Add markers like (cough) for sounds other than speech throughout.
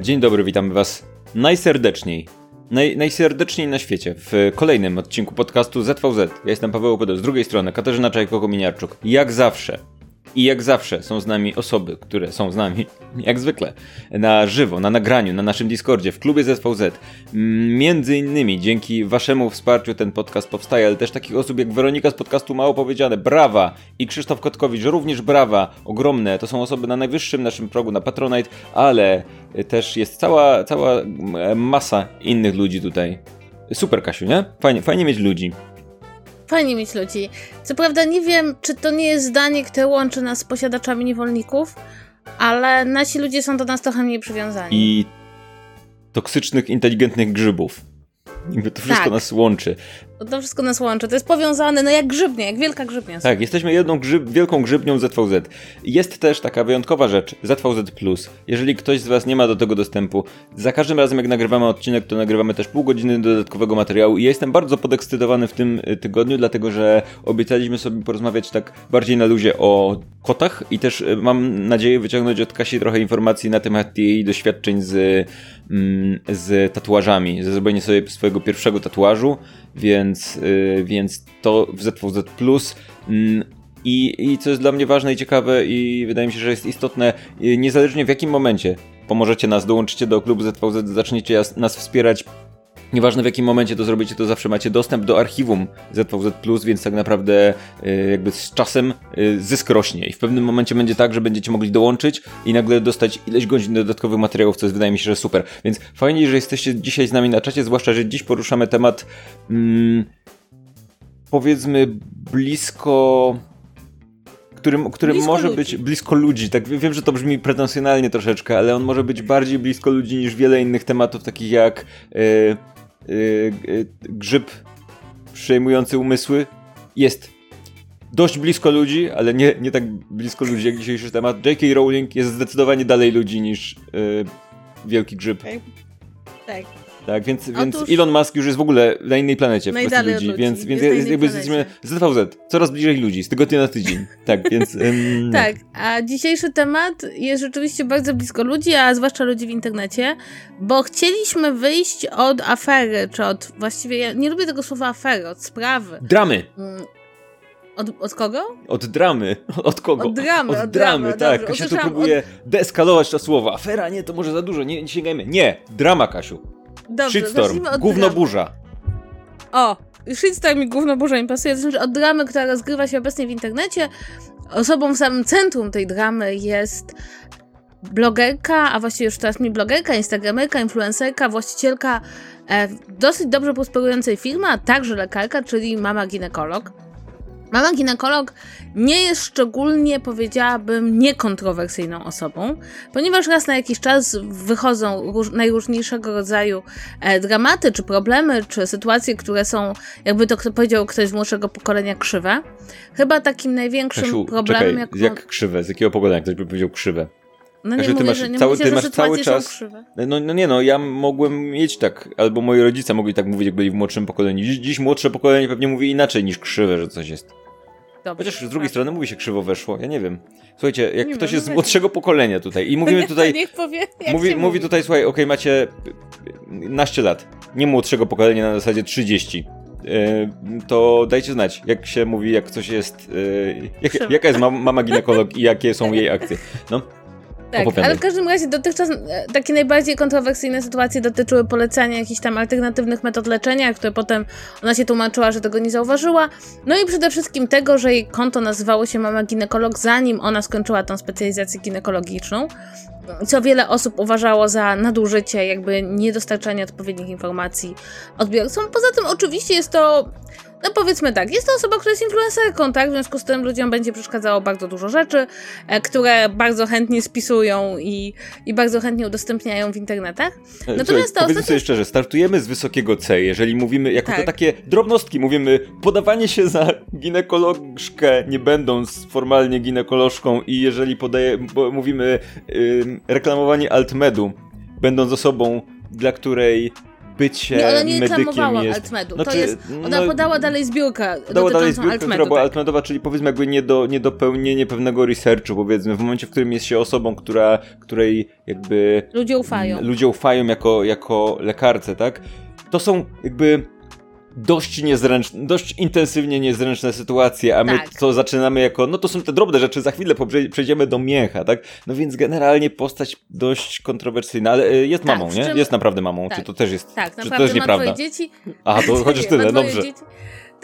Dzień dobry, witamy Was najserdeczniej, naj, najserdeczniej na świecie w kolejnym odcinku podcastu ZVZ. Ja jestem Paweł Opedel, z drugiej strony Katarzyna Czajko-Kominiarczuk. Jak zawsze i jak zawsze są z nami osoby, które są z nami, (laughs) jak zwykle, na żywo, na nagraniu, na naszym Discordzie, w klubie ZVZ. Między innymi dzięki waszemu wsparciu ten podcast powstaje, ale też takich osób jak Weronika z podcastu Mało Powiedziane, brawa! I Krzysztof Kotkowicz, również brawa, ogromne. To są osoby na najwyższym naszym progu, na Patronite, ale też jest cała, cała masa innych ludzi tutaj. Super, Kasiu, nie? Fajnie, fajnie mieć ludzi. Fajnie mieć ludzi. Co prawda nie wiem, czy to nie jest zdanie, które łączy nas z posiadaczami niewolników, ale nasi ludzie są do nas trochę mniej przywiązani. I toksycznych, inteligentnych grzybów. Jakby to wszystko tak. nas łączy. To wszystko nas łączy. To jest powiązane, no jak grzybnia, jak wielka grzybnia. Tak, jesteśmy jedną grzyb, wielką grzybnią ZVZ. Jest też taka wyjątkowa rzecz, ZVZ+. Jeżeli ktoś z Was nie ma do tego dostępu, za każdym razem jak nagrywamy odcinek, to nagrywamy też pół godziny dodatkowego materiału i ja jestem bardzo podekscytowany w tym y, tygodniu, dlatego że obiecaliśmy sobie porozmawiać tak bardziej na luzie o kotach i też y, mam nadzieję wyciągnąć od Kasi trochę informacji na temat jej doświadczeń z, mm, z tatuażami, ze zrobieniem sobie swojego pierwszego tatuażu, więc więc, y, więc to w Plus. Mm, I, I co jest dla mnie ważne i ciekawe, i wydaje mi się, że jest istotne, y, niezależnie w jakim momencie pomożecie nas, dołączycie do klubu ZVZ, zaczniecie nas wspierać Nieważne w jakim momencie to zrobicie, to zawsze macie dostęp do archiwum ZVZ+, więc tak naprawdę y, jakby z czasem y, zysk rośnie i w pewnym momencie będzie tak, że będziecie mogli dołączyć i nagle dostać ileś godzin dodatkowych materiałów, co jest, wydaje mi się, że super. Więc fajnie, że jesteście dzisiaj z nami na czacie, zwłaszcza, że dziś poruszamy temat mm, powiedzmy blisko którym, którym może ludzi. być blisko ludzi. Tak wiem, że to brzmi pretensjonalnie troszeczkę, ale on może być bardziej blisko ludzi niż wiele innych tematów, takich jak yy, yy, grzyb przejmujący umysły jest dość blisko ludzi, ale nie, nie tak blisko ludzi jak dzisiejszy temat. J.K. Rowling jest zdecydowanie dalej ludzi niż yy, wielki grzyb. Tak. Tak. Tak, więc, Otóż... więc Elon Musk już jest w ogóle na innej planecie w kwestii ludzi, ludzi, więc, więc jest jakby jesteśmy ZVZ, coraz bliżej ludzi, z tygodnia na tydzień. Tak, więc... (laughs) Um, tak, a dzisiejszy temat jest rzeczywiście bardzo blisko ludzi, a zwłaszcza ludzi w internecie, bo chcieliśmy wyjść od afery, czy od, właściwie, ja nie lubię tego słowa afery, od sprawy. Dramy. Mm, od, od kogo? Od dramy. (laughs) Od kogo? Od dramy. Od, od dramy, dramy tak. Kasia tu próbuje od... deeskalować to słowo. Afera, nie, to może za dużo, nie, nie sięgajmy. Nie, drama, Kasiu. Dobrze, Shitstorm, gówno burza. O, shitstorm i gówno burza mi pasuje. To znaczy od dramy, która rozgrywa się obecnie w internecie, osobą w samym centrum tej dramy jest blogerka, a właściwie już teraz mi blogerka, instagramerka, influencerka, właścicielka e, dosyć dobrze prosperującej firmy, a także lekarka, czyli mama ginekolog. Mama ginekolog nie jest szczególnie, powiedziałabym, niekontrowersyjną osobą, ponieważ raz na jakiś czas wychodzą róż, najróżniejszego rodzaju e, dramaty, czy problemy, czy sytuacje, które są, jakby to powiedział ktoś z młodszego pokolenia, krzywe. Chyba takim największym Kasiu, problemem... Czekaj, jak, jak krzywe? Z jakiego pokolenia ktoś by powiedział krzywe? No nie Kasia, mówię, że, nie cały, mówię, ty masz cały czas. No, no nie no, ja mogłem mieć tak, albo moi rodzice mogli tak mówić, jak byli w młodszym pokoleniu. Dziś, dziś młodsze pokolenie pewnie mówi inaczej niż krzywe, że coś jest. Dobrze, Chociaż z drugiej strony mówi się krzywo weszło, ja nie wiem. Słuchajcie, jak nie ktoś wiem, jest z młodszego pokolenia tutaj i mówimy (laughs) tutaj... Niech powie, mówi, mówi tutaj, słuchaj, okej, okay, macie naście lat, nie młodszego pokolenia na zasadzie 30 e, to dajcie znać, jak się mówi, jak coś jest. E, jak, jaka jest mama ginekolog i jakie są jej akcje. No. Tak, Opowiadaj. ale w każdym razie dotychczas e, takie najbardziej kontrowersyjne sytuacje dotyczyły polecania jakichś tam alternatywnych metod leczenia, które potem ona się tłumaczyła, że tego nie zauważyła. No i przede wszystkim tego, że jej konto nazywało się Mama Ginekolog, zanim ona skończyła tą specjalizację ginekologiczną co wiele osób uważało za nadużycie, jakby niedostarczanie odpowiednich informacji odbiorcom. Poza tym, oczywiście jest to no powiedzmy tak, jest to osoba, która jest influencerką, tak? W związku z tym ludziom będzie przeszkadzało bardzo dużo rzeczy, e, które bardzo chętnie spisują i, i bardzo chętnie udostępniają w internetach. E, Natomiast Słuchaj, to powiedzmy sobie szczerze, startujemy z wysokiego C, jeżeli mówimy, jako tak. to takie drobnostki, mówimy podawanie się za ginekolożkę, nie będąc formalnie ginekolożką i jeżeli podaje, mówimy yy, reklamowanie altmedu, będąc osobą, dla której bycie nie, ona nie reklamowała jest... Altmedu. Znaczy, to jest, ona no, podała dalej zbiórkę podała dalej zbiórkę, Altmedu, która była tak. Altmedowa, czyli powiedzmy jakby nie do, niedopełnienie pewnego researchu, powiedzmy, w momencie, w którym jest się osobą, która, której jakby... Ludzie ufają. Ludzie ufają jako, jako lekarce, tak? To są jakby dość niezręczne, dość intensywnie niezręczne sytuacje, a my tak. to zaczynamy jako, no to są te drobne rzeczy, za chwilę przejdziemy do mięcha, tak? No więc generalnie postać dość kontrowersyjna, ale y, jest tak, mamą, nie? Jest naprawdę mamą, tak. czy to też jest, tak, czy to też nieprawda? dzieci. Aha, to (laughs) chociaż tyle, dobrze. Dzieci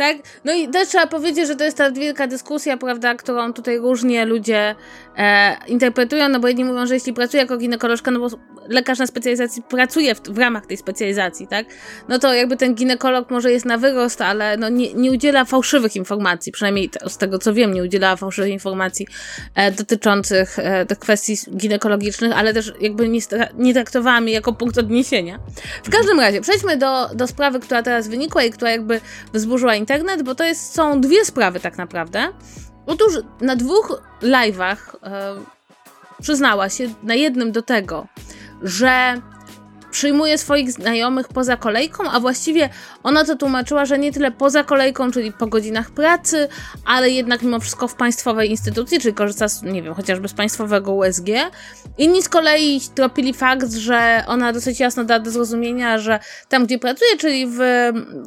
tak? No i też trzeba powiedzieć, że to jest ta wielka dyskusja, prawda, którą tutaj różnie ludzie e, interpretują, no bo jedni mówią, że jeśli pracuje jako ginekolożka, no bo lekarz na specjalizacji pracuje w, w ramach tej specjalizacji, tak? No to jakby ten ginekolog może jest na wyrost, ale no nie, nie udziela fałszywych informacji, przynajmniej z tego co wiem, nie udziela fałszywych informacji e, dotyczących e, tych kwestii ginekologicznych, ale też jakby nie, nie traktowała mnie jako punkt odniesienia. W każdym razie, przejdźmy do, do sprawy, która teraz wynikła i która jakby wzburzyła internet, bo to jest, są dwie sprawy tak naprawdę. Otóż na dwóch live'ach e, przyznała się, na jednym do tego, że przyjmuje swoich znajomych poza kolejką, a właściwie ona to tłumaczyła, że nie tyle poza kolejką, czyli po godzinach pracy, ale jednak mimo wszystko w państwowej instytucji, czyli korzysta, z, nie wiem, chociażby z państwowego USG. Inni z kolei tropili fakt, że ona dosyć jasno da do zrozumienia, że tam, gdzie pracuje, czyli w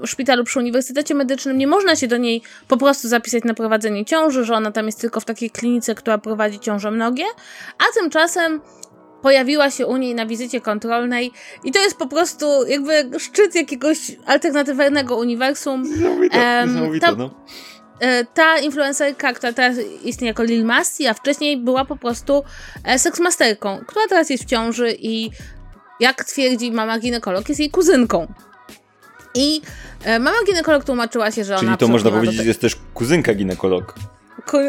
szpitalu przy Uniwersytecie Medycznym, nie można się do niej po prostu zapisać na prowadzenie ciąży, że ona tam jest tylko w takiej klinice, która prowadzi ciąże mnogie, a tymczasem pojawiła się u niej na wizycie kontrolnej i to jest po prostu jakby szczyt jakiegoś alternatywnego uniwersum. Niesamowite, um, ta, no. E, ta influencerka, która teraz istnieje jako Lil Masti, a wcześniej była po prostu e, seksmasterką, która teraz jest w ciąży i jak twierdzi mama ginekolog, jest jej kuzynką. I e, mama ginekolog tłumaczyła się, że Czyli ona... Czyli to można powiedzieć, jest też kuzynka ginekolog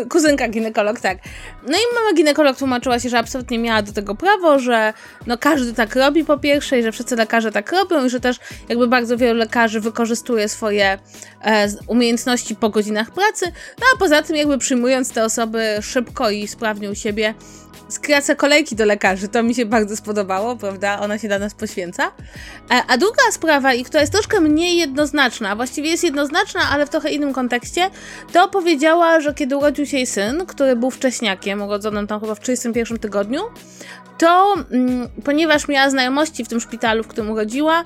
kuzynka ginekolog, tak. No i mama ginekolog tłumaczyła się, że absolutnie miała do tego prawo, że no każdy tak robi po pierwsze i że wszyscy lekarze tak robią i że też jakby bardzo wielu lekarzy wykorzystuje swoje e, umiejętności po godzinach pracy, no a poza tym jakby przyjmując te osoby szybko i sprawnie u siebie skraca kolejki do lekarzy. To mi się bardzo spodobało, prawda? Ona się dla nas poświęca. E, a druga sprawa, i która jest troszkę mniej jednoznaczna, właściwie jest jednoznaczna, ale w trochę innym kontekście, to powiedziała, że kiedy urodził się jej syn, który był wcześniakiem, urodzonym tam chyba w 31 tygodniu, to mm, ponieważ miała znajomości w tym szpitalu, w którym urodziła,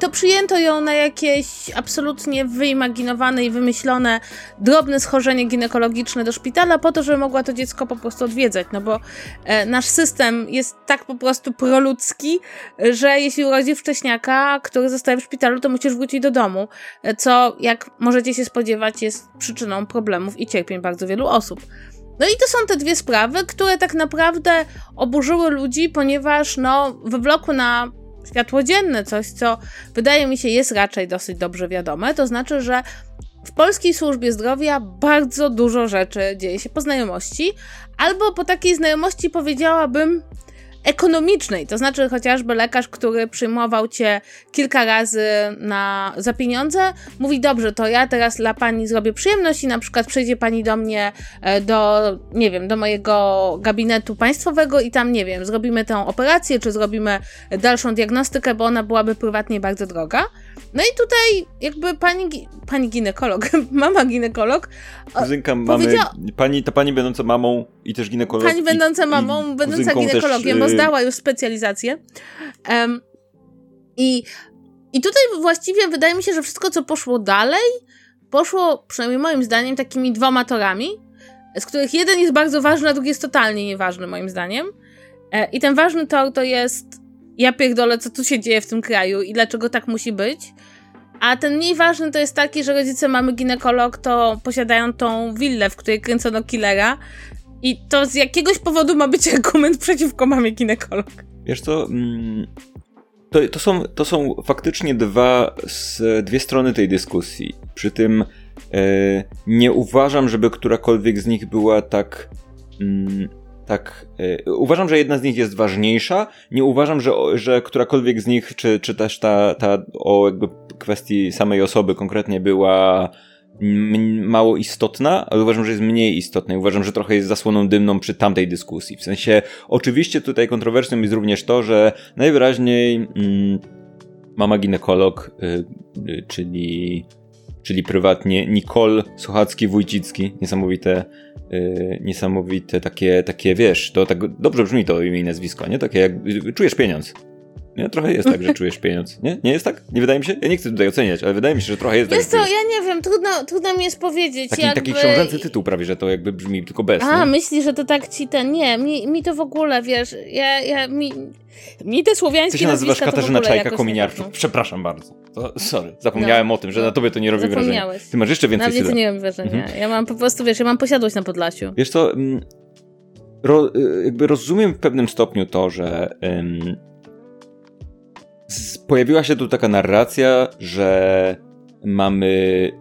to przyjęto ją na jakieś absolutnie wyimaginowane i wymyślone drobne schorzenie ginekologiczne do szpitala po to, żeby mogła to dziecko po prostu odwiedzać, no bo e, nasz system jest tak po prostu proludzki, że jeśli urodzi wcześniaka, który zostaje w szpitalu, to musisz wrócić do domu, e, co jak możecie się spodziewać jest przyczyną problemów i cierpień bardzo wielu osób. No i to są te dwie sprawy, które tak naprawdę oburzyły ludzi, ponieważ no, wywlokły na światło dzienne coś, co wydaje mi się jest raczej dosyć dobrze wiadome. To znaczy, że w polskiej służbie zdrowia bardzo dużo rzeczy dzieje się po znajomości, albo po takiej znajomości powiedziałabym ekonomicznej, to znaczy chociażby lekarz, który przyjmował cię kilka razy na, za pieniądze, mówi dobrze, to ja teraz dla pani zrobię przyjemność i na przykład przyjdzie pani do mnie e, do, nie wiem, do mojego gabinetu państwowego i tam, nie wiem, zrobimy tę operację, czy zrobimy dalszą diagnostykę, bo ona byłaby prywatnie bardzo droga. No i tutaj jakby pani, pani ginekolog, (laughs) mama ginekolog. Kuzynka mamy, pani, ta pani będąca mamą i też ginekolog. Pani będąca mamą, i będąca ginekologiem, też, bo zdała już specjalizację. Um, i, I tutaj właściwie wydaje mi się, że wszystko, co poszło dalej, poszło, przynajmniej moim zdaniem, takimi dwoma torami, z których jeden jest bardzo ważny, a drugi jest totalnie nieważny, moim zdaniem. E, I ten ważny tor to jest ja pierdolę, co tu się dzieje w tym kraju i dlaczego tak musi być. A ten mniej ważny to jest taki, że rodzice mamy ginekolog, to posiadają tą willę, w której kręcono killera. I to z jakiegoś powodu ma być (laughs) argument przeciwko mamie ginekolog. Wiesz co, mm, to, to, są, to są faktycznie dwa, dwie strony tej dyskusji. Przy tym e, nie uważam, żeby którakolwiek z nich była tak mm, tak. Y, uważam, że jedna z nich jest ważniejsza. Nie uważam, że, że którakolwiek z nich, czy, czy też ta, ta o jakby kwestii samej osoby konkretnie była mało istotna, ale uważam, że jest mniej istotna i uważam, że trochę jest zasłoną dymną przy tamtej dyskusji. W sensie, oczywiście tutaj kontrowersją jest również to, że najwyraźniej mm, mama ginekolog, y, y, czyli, czyli prywatnie Nicole Sochacki-Wójcicki. Niesamowite, y, niesamowite takie, takie, wiesz, to tak dobrze brzmi to imię i nazwisko, nie? Takie jak czujesz pieniądz. Nie? Trochę jest tak, że czujesz pieniądz. Nie? Nie jest tak? Nie wydaje mi się? Ja nie chcę tutaj oceniać, ale wydaje mi się, że trochę jest Jest tak. to, ja nie wiem, trudno, trudno mi jest powiedzieć. Taki, jakby... taki książęcy tytuł prawie, że to jakby brzmi tylko bez. A, nie? myślisz, że to tak ci ten. Nie, mi, mi to w ogóle, wiesz, ja, ja mi, mi te słowiańskie Ty się nazywasz Katarzyna Czajka Kominiarczuk. Przepraszam bardzo. To, sorry, zapomniałem o tym, że no. na tobie to nie robi wrażenia. Ty masz jeszcze więcej Na mnie to nie robi wrażenia. Mhm. Ja mam po prostu, wiesz, ja mam posiadłość na Podlasiu. Wiesz co, mm, ro, y, jakby rozumiem w pewnym stopniu to, że ym, pojawiła się tu taka narracja, że mamy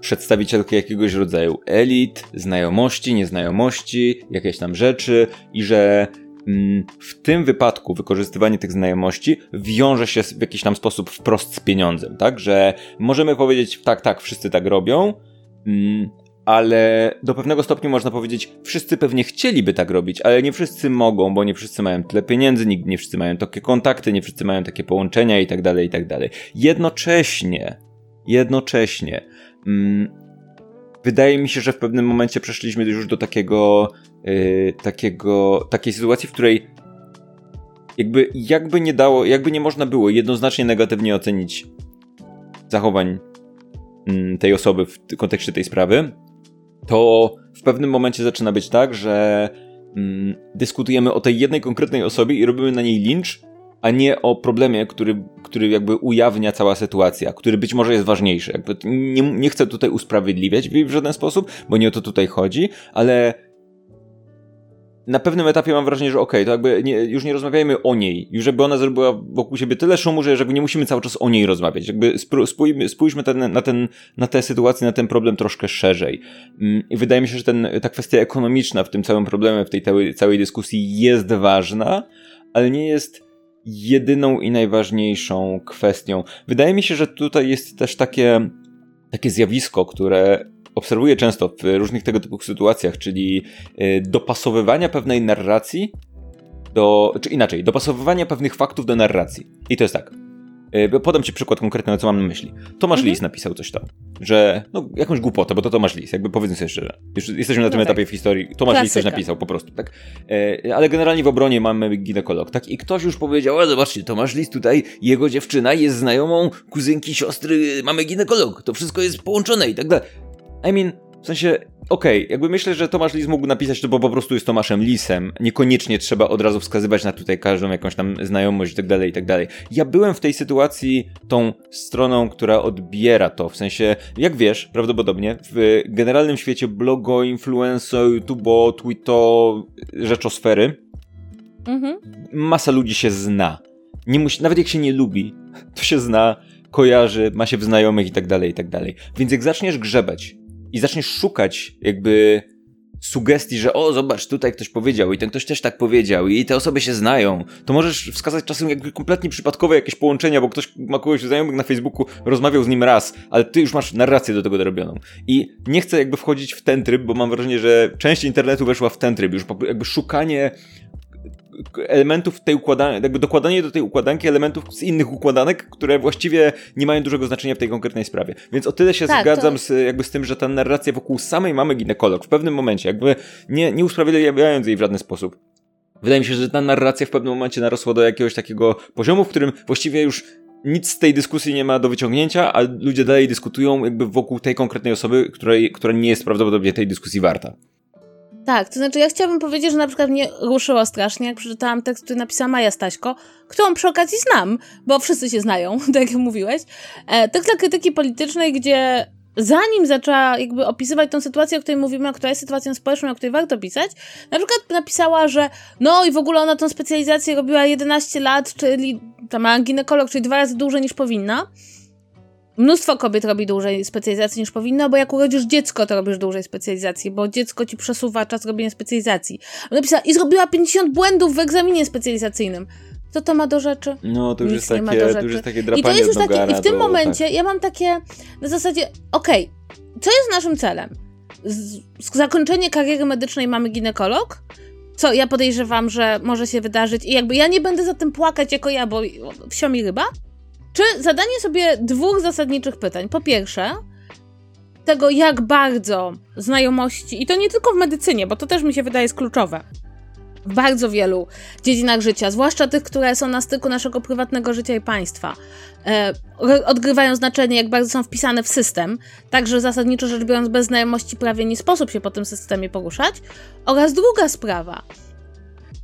przedstawicielkę jakiegoś rodzaju elit, znajomości, nieznajomości, jakieś tam rzeczy i że mm, w tym wypadku wykorzystywanie tych znajomości wiąże się w jakiś tam sposób wprost z pieniądzem, tak? Że możemy powiedzieć, tak, tak, wszyscy tak robią, mm, ale do pewnego stopnia można powiedzieć, wszyscy pewnie chcieliby tak robić, ale nie wszyscy mogą, bo nie wszyscy mają tyle pieniędzy, nie, wszyscy mają takie kontakty, nie wszyscy mają takie połączenia i tak dalej, i tak dalej. Jednocześnie, jednocześnie, mm, wydaje mi się, że w pewnym momencie przeszliśmy już do takiego, yy, takiego, takiej sytuacji, w której jakby, jakby nie dało, jakby nie można było jednoznacznie negatywnie ocenić zachowań mm, tej osoby w kontekście tej sprawy, to w pewnym momencie zaczyna być tak, że mm, dyskutujemy o tej jednej konkretnej osobie i robimy na niej lincz, a nie o problemie, który, który jakby ujawnia cała sytuacja, który być może jest ważniejszy. Jakby nie, nie chcę tutaj usprawiedliwiać w żaden sposób, bo nie o to tutaj chodzi, ale na pewnym etapie mam wrażenie, że okej, to jakby nie, już nie rozmawiajmy o niej, już żeby ona zrobiła wokół siebie tyle szumu, że jakby nie musimy cały czas o niej rozmawiać. Jakby spójmy, spójrzmy ten, na, ten, na tę sytuację, na ten problem troszkę szerzej. Mm, I wydaje mi się, że ten, ta kwestia ekonomiczna w tym całym problemie, w tej całej, całej dyskusji jest ważna, ale nie jest jedyną i najważniejszą kwestią. Wydaje mi się, że tutaj jest też takie, takie zjawisko, które obserwuję często w różnych tego typu sytuacjach, czyli y, dopasowywania pewnej narracji do, czy inaczej, dopasowywania pewnych faktów do narracji. I to jest tak. Y, Podam ci przykład konkretny, co mam na myśli. Tomasz Mhm. Lis napisał coś tam, że no jakąś głupotę, bo to Tomasz Lis, jakby powiedzmy sobie szczerze. Już jesteśmy na tym No tak. etapie w historii. Tomasz Lis coś Klasyka. napisał po prostu, tak? E, Ale generalnie w obronie mamy ginekolog, tak? I ktoś już powiedział, a zobaczcie, Tomasz Lis tutaj, jego dziewczyna jest znajomą kuzynki, siostry, mamy ginekolog, to wszystko jest połączone i tak dalej. I mean, w sensie, okej, jakby myślę, że Tomasz Lis mógł napisać to, bo po prostu jest Tomaszem Lisem. Niekoniecznie trzeba od razu wskazywać na tutaj każdą jakąś tam znajomość i tak dalej, i tak dalej. Ja byłem w tej sytuacji tą stroną, która odbiera to, w sensie, jak wiesz, prawdopodobnie, w generalnym świecie blogo, influencer, YouTube, Twito, rzeczosfery, Mhm. masa ludzi się zna. Nie musi, nawet jak się nie lubi, to się zna, kojarzy, ma się w znajomych i tak dalej, i tak dalej. Więc jak zaczniesz grzebać i zaczniesz szukać jakby sugestii, że o, zobacz, tutaj ktoś powiedział i ten ktoś też tak powiedział i te osoby się znają, to możesz wskazać czasem jakby kompletnie przypadkowe jakieś połączenia, bo ktoś ma kogoś znajomych na Facebooku, rozmawiał z nim raz, ale ty już masz narrację do tego dorobioną. I nie chcę jakby wchodzić w ten tryb, bo mam wrażenie, że część internetu weszła w ten tryb, już jakby szukanie elementów tej układanki, jakby dokładanie do tej układanki elementów z innych układanek, które właściwie nie mają dużego znaczenia w tej konkretnej sprawie. Więc o tyle się Tak, zgadzam to- z, jakby z tym, że ta narracja wokół samej mamy ginekolog w pewnym momencie, jakby nie, nie usprawiedliwiając jej w żaden sposób. Wydaje mi się, że ta narracja w pewnym momencie narosła do jakiegoś takiego poziomu, w którym właściwie już nic z tej dyskusji nie ma do wyciągnięcia, a ludzie dalej dyskutują jakby wokół tej konkretnej osoby, której, która nie jest prawdopodobnie tej dyskusji warta. Tak, to znaczy ja chciałabym powiedzieć, że na przykład mnie ruszyło strasznie, jak przeczytałam tekst, który napisała Maja Staśko, którą przy okazji znam, bo wszyscy się znają, (laughs) tak jak mówiłeś. E, tekst dla krytyki politycznej, gdzie zanim zaczęła jakby opisywać tą sytuację, o której mówimy, która jest sytuacją społeczną, o której warto pisać, na przykład napisała, że no i w ogóle ona tą specjalizację robiła 11 lat, czyli tam ginekolog, czyli dwa razy dłużej niż powinna. Mnóstwo kobiet robi dłużej specjalizacji niż powinno, bo jak urodzisz dziecko, to robisz dłużej specjalizacji, bo dziecko ci przesuwa czas robienia specjalizacji. Ona napisała, i zrobiła 50 błędów w egzaminie specjalizacyjnym. Co to ma do rzeczy? No, to już, Nic jest nie ma takie, do to rzeczy. już jest takie I drapanie to jest już takie, i w tym do- momencie tak. ja mam takie na zasadzie, okej, co jest naszym celem? Z, zakończenie kariery medycznej mamy ginekolog? Co ja podejrzewam, że może się wydarzyć i jakby ja nie będę za tym płakać jako ja, bo wsio mi ryba. Czy zadanie sobie dwóch zasadniczych pytań. Po pierwsze, tego, jak bardzo znajomości, i to nie tylko w medycynie, bo to też mi się wydaje jest kluczowe, w bardzo wielu dziedzinach życia, zwłaszcza tych, które są na styku naszego prywatnego życia i państwa, e, odgrywają znaczenie, jak bardzo są wpisane w system, także zasadniczo rzecz biorąc, bez znajomości prawie nie sposób się po tym systemie poruszać. Oraz druga sprawa,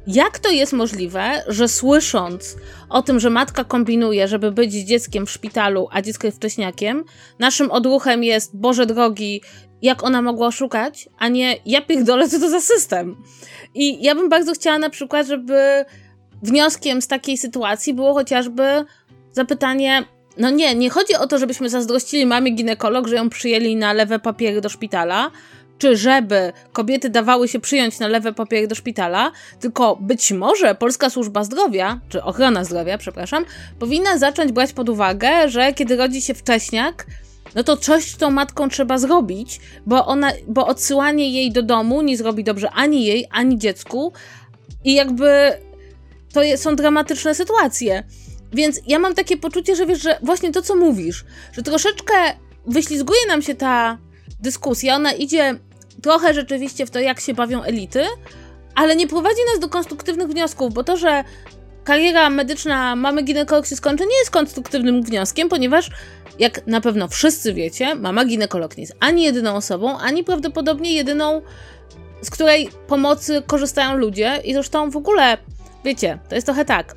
jak to jest możliwe, że słysząc o tym, że matka kombinuje, żeby być z dzieckiem w szpitalu, a dziecko jest wcześniakiem, naszym odruchem jest, Boże drogi, jak ona mogła oszukać, a nie ja pierdolę, co to za system. I ja bym bardzo chciała na przykład, żeby wnioskiem z takiej sytuacji było chociażby zapytanie, no nie, nie chodzi o to, żebyśmy zazdrościli mamie ginekolog, że ją przyjęli na lewe papiery do szpitala, czy żeby kobiety dawały się przyjąć na lewe papiery do szpitala, tylko być może Polska Służba Zdrowia, czy ochrona zdrowia, przepraszam, powinna zacząć brać pod uwagę, że kiedy rodzi się wcześniak, no to coś z tą matką trzeba zrobić, bo ona, bo odsyłanie jej do domu nie zrobi dobrze ani jej, ani dziecku. I jakby to są dramatyczne sytuacje. Więc ja mam takie poczucie, że wiesz, że właśnie to, co mówisz, że troszeczkę wyślizguje nam się ta dyskusja, ona idzie trochę rzeczywiście w to, jak się bawią elity, ale nie prowadzi nas do konstruktywnych wniosków, bo to, że kariera medyczna mamy ginekolog się skończy, nie jest konstruktywnym wnioskiem, ponieważ jak na pewno wszyscy wiecie, mama ginekolog nie jest ani jedyną osobą, ani prawdopodobnie jedyną, z której pomocy korzystają ludzie. I zresztą w ogóle, wiecie, to jest trochę tak,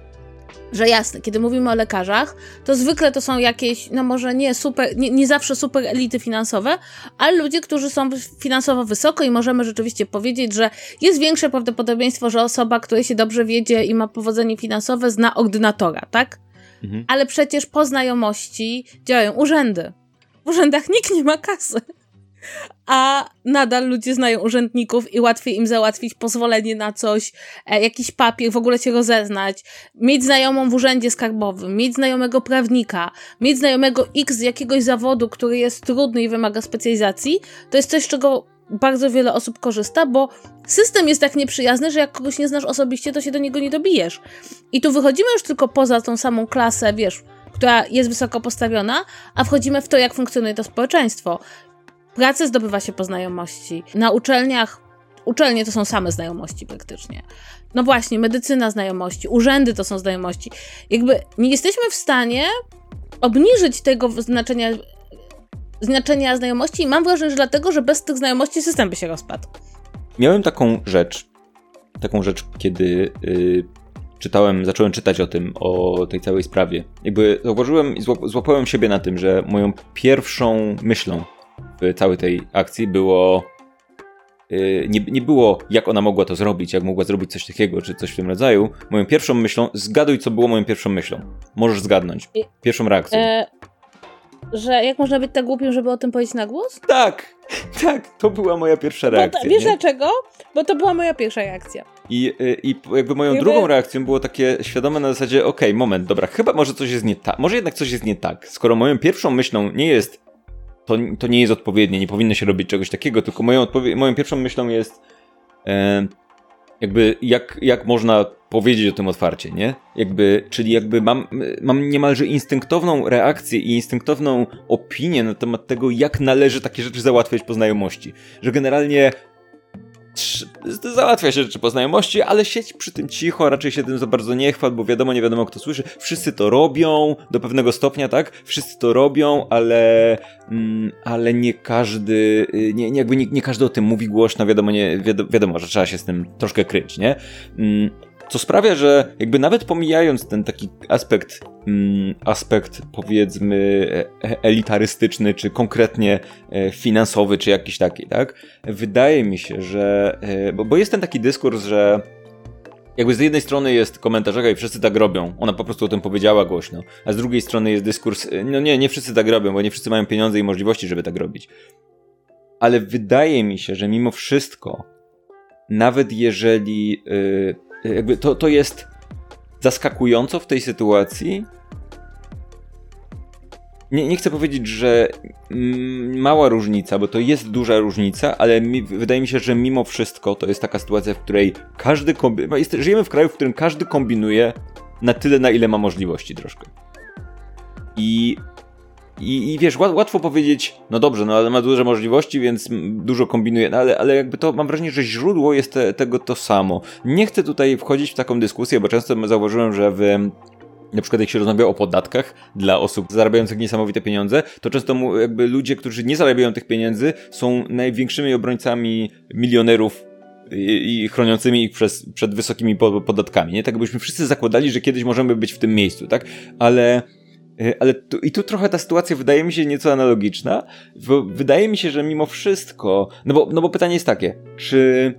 że jasne, kiedy mówimy o lekarzach, to zwykle to są jakieś, no może nie super, nie, nie, zawsze super elity finansowe, ale ludzie, którzy są finansowo wysoko i możemy rzeczywiście powiedzieć, że jest większe prawdopodobieństwo, że osoba, której się dobrze wiedzie i ma powodzenie finansowe, zna ordynatora, tak? Mhm. Ale przecież po znajomości działają urzędy. W urzędach nikt nie ma kasy a nadal ludzie znają urzędników i łatwiej im załatwić pozwolenie na coś, e, jakiś papier, w ogóle się rozeznać, mieć znajomą w urzędzie skarbowym, mieć znajomego prawnika, mieć znajomego X z jakiegoś zawodu, który jest trudny i wymaga specjalizacji, to jest coś, czego bardzo wiele osób korzysta, bo system jest tak nieprzyjazny, że jak kogoś nie znasz osobiście, to się do niego nie dobijesz. I tu wychodzimy już tylko poza tą samą klasę, wiesz, która jest wysoko postawiona, a wchodzimy w to, jak funkcjonuje to społeczeństwo. Pracę zdobywa się po znajomości. Na uczelniach, uczelnie to są same znajomości praktycznie. No właśnie, medycyna znajomości, urzędy to są znajomości. Jakby nie jesteśmy w stanie obniżyć tego znaczenia, znaczenia znajomości i mam wrażenie, że dlatego, że bez tych znajomości system by się rozpadł. Miałem taką rzecz, taką rzecz, kiedy yy, czytałem, zacząłem czytać o tym, o tej całej sprawie. Jakby zauważyłem i złapałem siebie na tym, że moją pierwszą myślą całej tej akcji było. Y, nie, nie było, jak ona mogła to zrobić, jak mogła zrobić coś takiego, czy coś w tym rodzaju. Moją pierwszą myślą, zgaduj, co było moją pierwszą myślą. Możesz zgadnąć. Pierwszą reakcją. E, że jak można być tak głupim, żeby o tym powiedzieć na głos? Tak, (laughs) tak, to była moja pierwsza reakcja. Bo, wiesz nie? dlaczego? Bo to była moja pierwsza reakcja. I, y, i jakby moją jakby... drugą reakcją było takie świadome na zasadzie, okej, okay, moment, dobra, chyba może coś jest nie tak, może jednak coś jest nie tak. Skoro moją pierwszą myślą nie jest to, to nie jest odpowiednie, nie powinno się robić czegoś takiego, tylko moją, moją pierwszą myślą jest e, jakby jak, jak można powiedzieć o tym otwarcie, nie? Jakby, czyli jakby mam, mam niemalże instynktowną reakcję i instynktowną opinię na temat tego, jak należy takie rzeczy załatwiać po znajomości. Że generalnie załatwia się rzeczy po znajomości, ale sieć przy tym cicho, raczej się tym za bardzo nie chwal, bo wiadomo, nie wiadomo kto słyszy. Wszyscy to robią, do pewnego stopnia, tak? Wszyscy to robią, ale, mm, ale nie każdy, y, nie, jakby nie, nie, każdy o tym mówi głośno, wiadomo, nie, wiadomo, wiadomo, że trzeba się z tym troszkę kryć, nie? Mm, co sprawia, że jakby nawet pomijając ten taki aspekt, mm, aspekt powiedzmy e, elitarystyczny, czy konkretnie e, finansowy, czy jakiś taki, tak? Wydaje mi się, że. E, bo, bo jest ten taki dyskurs, że jakby z jednej strony jest komentarz, i wszyscy tak robią, ona po prostu o tym powiedziała głośno, a z drugiej strony jest dyskurs, no nie, nie wszyscy tak robią, bo nie wszyscy mają pieniądze i możliwości, żeby tak robić. Ale wydaje mi się, że mimo wszystko, nawet jeżeli yy, jakby to, to jest zaskakująco w tej sytuacji. Nie, nie chcę powiedzieć, że mała różnica, bo to jest duża różnica, ale mi, wydaje mi się, że mimo wszystko to jest taka sytuacja, w której każdy kombinuje. Żyjemy w kraju, w którym każdy kombinuje na tyle, na ile ma możliwości troszkę. I i, I wiesz, łatwo powiedzieć, no dobrze, no ale ma duże możliwości, więc dużo kombinuje, no ale, ale jakby to mam wrażenie, że źródło jest te, tego to samo. Nie chcę tutaj wchodzić w taką dyskusję, bo często zauważyłem, że w na przykład jak się rozmawia o podatkach dla osób zarabiających niesamowite pieniądze, to często jakby ludzie, którzy nie zarabiają tych pieniędzy, są największymi obrońcami milionerów i, i chroniącymi ich przez, przed wysokimi podatkami. Nie tak byśmy wszyscy zakładali, że kiedyś możemy być w tym miejscu, tak? Ale ale tu, i tu trochę ta sytuacja wydaje mi się nieco analogiczna, bo wydaje mi się, że mimo wszystko, no bo, no bo pytanie jest takie, czy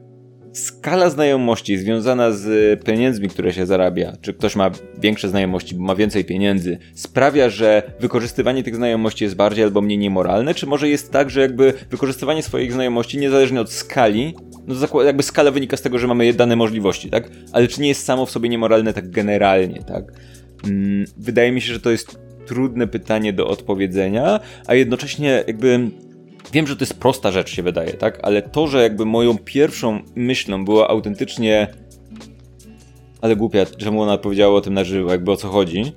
skala znajomości związana z pieniędzmi, które się zarabia, czy ktoś ma większe znajomości, bo ma więcej pieniędzy, sprawia, że wykorzystywanie tych znajomości jest bardziej albo mniej niemoralne, czy może jest tak, że jakby wykorzystywanie swoich znajomości, niezależnie od skali, no to jakby skala wynika z tego, że mamy dane możliwości, tak? Ale czy nie jest samo w sobie niemoralne tak generalnie, tak? Mm, wydaje mi się, że to jest trudne pytanie do odpowiedzenia, a jednocześnie jakby wiem, że to jest prosta rzecz się wydaje, tak? Ale to, że jakby moją pierwszą myślą była autentycznie ale głupia, czemu ona powiedziała o tym na żywo, jakby o co chodzi.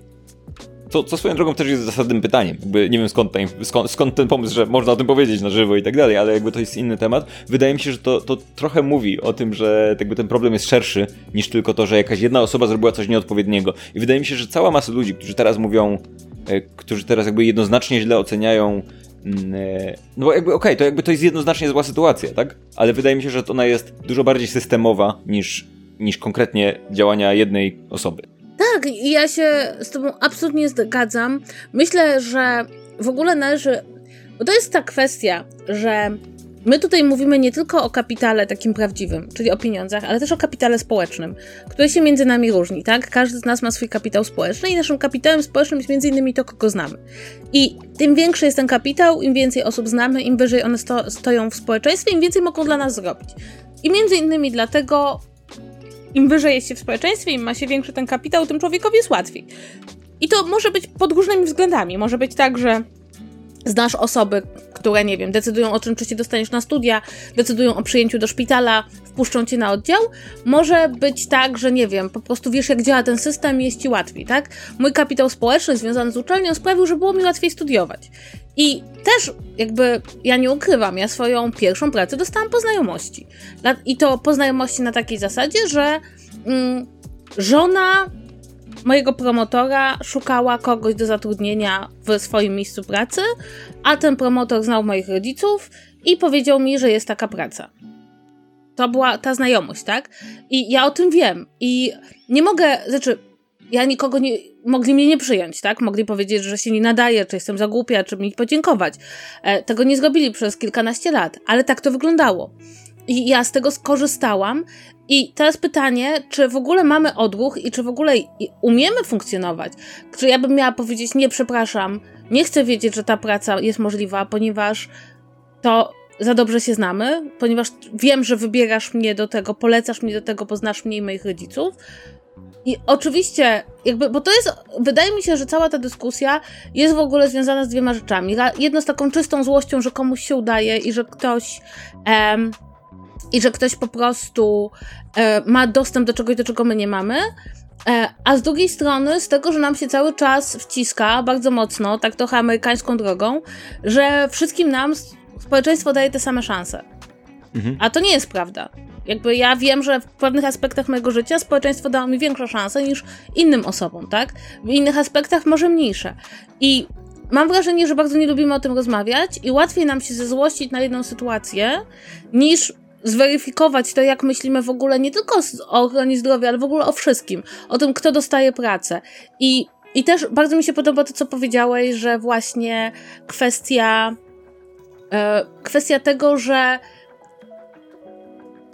Co, co swoją drogą też jest zasadnym pytaniem. Jakby nie wiem skąd ten, skąd, skąd, ten pomysł, że można o tym powiedzieć na żywo i tak dalej, ale jakby to jest inny temat. Wydaje mi się, że to, to trochę mówi o tym, że jakby ten problem jest szerszy niż tylko to, że jakaś jedna osoba zrobiła coś nieodpowiedniego. I wydaje mi się, że cała masa ludzi, którzy teraz mówią, którzy teraz jakby jednoznacznie źle oceniają mm, e, no bo jakby okej, okay, to jakby to jest jednoznacznie zła sytuacja, tak? Ale wydaje mi się, że ona jest dużo bardziej systemowa niż, niż konkretnie działania jednej osoby. Tak, ja się z tobą absolutnie zgadzam. Myślę, że w ogóle należy. Bo to jest ta kwestia, że My tutaj mówimy nie tylko o kapitale takim prawdziwym, czyli o pieniądzach, ale też o kapitale społecznym, który się między nami różni, tak? Każdy z nas ma swój kapitał społeczny i naszym kapitałem społecznym jest między innymi to, kogo znamy. I tym większy jest ten kapitał, im więcej osób znamy, im wyżej one sto stoją w społeczeństwie, im więcej mogą dla nas zrobić. I między innymi dlatego im wyżej jest się w społeczeństwie, im ma się większy ten kapitał, tym człowiekowi jest łatwiej. I to może być pod różnymi względami. Może być tak, że znasz osoby, które, nie wiem, decydują o tym, czy się dostaniesz na studia, decydują o przyjęciu do szpitala, wpuszczą cię na oddział. Może być tak, że nie wiem, po prostu wiesz, jak działa ten system i jest ci łatwiej, tak? Mój kapitał społeczny związany z uczelnią sprawił, że było mi łatwiej studiować. I też, jakby, ja nie ukrywam, ja swoją pierwszą pracę dostałam po znajomości. I to po znajomości na takiej zasadzie, że mm, żona mojego promotora szukała kogoś do zatrudnienia w swoim miejscu pracy, a ten promotor znał moich rodziców i powiedział mi, że jest taka praca. To była ta znajomość, tak? I ja o tym wiem. I nie mogę, znaczy, ja nikogo nie. Mogli mnie nie przyjąć, tak? Mogli powiedzieć, że się nie nadaje, czy jestem za głupia, czy mi podziękować. E, tego nie zrobili przez kilkanaście lat, ale tak to wyglądało. I ja z tego skorzystałam. I teraz pytanie, czy w ogóle mamy odruch i czy w ogóle umiemy funkcjonować? Czy ja bym miała powiedzieć, nie, przepraszam, nie chcę wiedzieć, że ta praca jest możliwa, ponieważ to za dobrze się znamy, ponieważ wiem, że wybierasz mnie do tego, polecasz mnie do tego, bo znasz mnie i moich rodziców. I oczywiście, jakby, bo to jest, wydaje mi się, że cała ta dyskusja jest w ogóle związana z dwiema rzeczami. Jedno z taką czystą złością, że komuś się udaje i że ktoś. Em, i że ktoś po prostu e, ma dostęp do czegoś, do czego my nie mamy. E, a z drugiej strony, z tego, że nam się cały czas wciska bardzo mocno, tak trochę amerykańską drogą, że wszystkim nam społeczeństwo daje te same szanse. Mhm. A to nie jest prawda. Jakby ja wiem, że w pewnych aspektach mojego życia społeczeństwo dało mi większe szanse niż innym osobom, tak? W innych aspektach może mniejsze. I mam wrażenie, że bardzo nie lubimy o tym rozmawiać i łatwiej nam się zezłościć na jedną sytuację, niż zweryfikować to, jak myślimy w ogóle nie tylko o ochronie zdrowia, ale w ogóle o wszystkim. O tym, kto dostaje pracę. I, i też bardzo mi się podoba to, co powiedziałeś, że właśnie kwestia, e, kwestia tego, że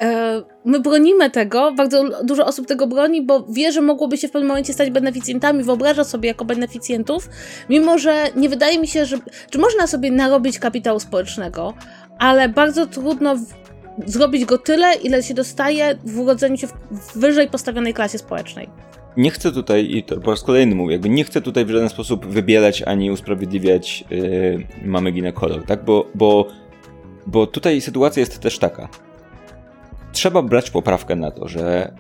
e, my bronimy tego, bardzo dużo osób tego broni, bo wie, że mogłoby się w pewnym momencie stać beneficjentami, wyobraża sobie jako beneficjentów, mimo że nie wydaje mi się, że, że można sobie narobić kapitału społecznego, ale bardzo trudno zrobić go tyle, ile się dostaje w urodzeniu się w wyżej postawionej klasie społecznej. Nie chcę tutaj, i to po raz kolejny mówię, jakby nie chcę tutaj w żaden sposób wybielać ani usprawiedliwiać yy, mamy ginekolog, tak? Bo, bo, bo tutaj sytuacja jest też taka. Trzeba brać poprawkę na to, że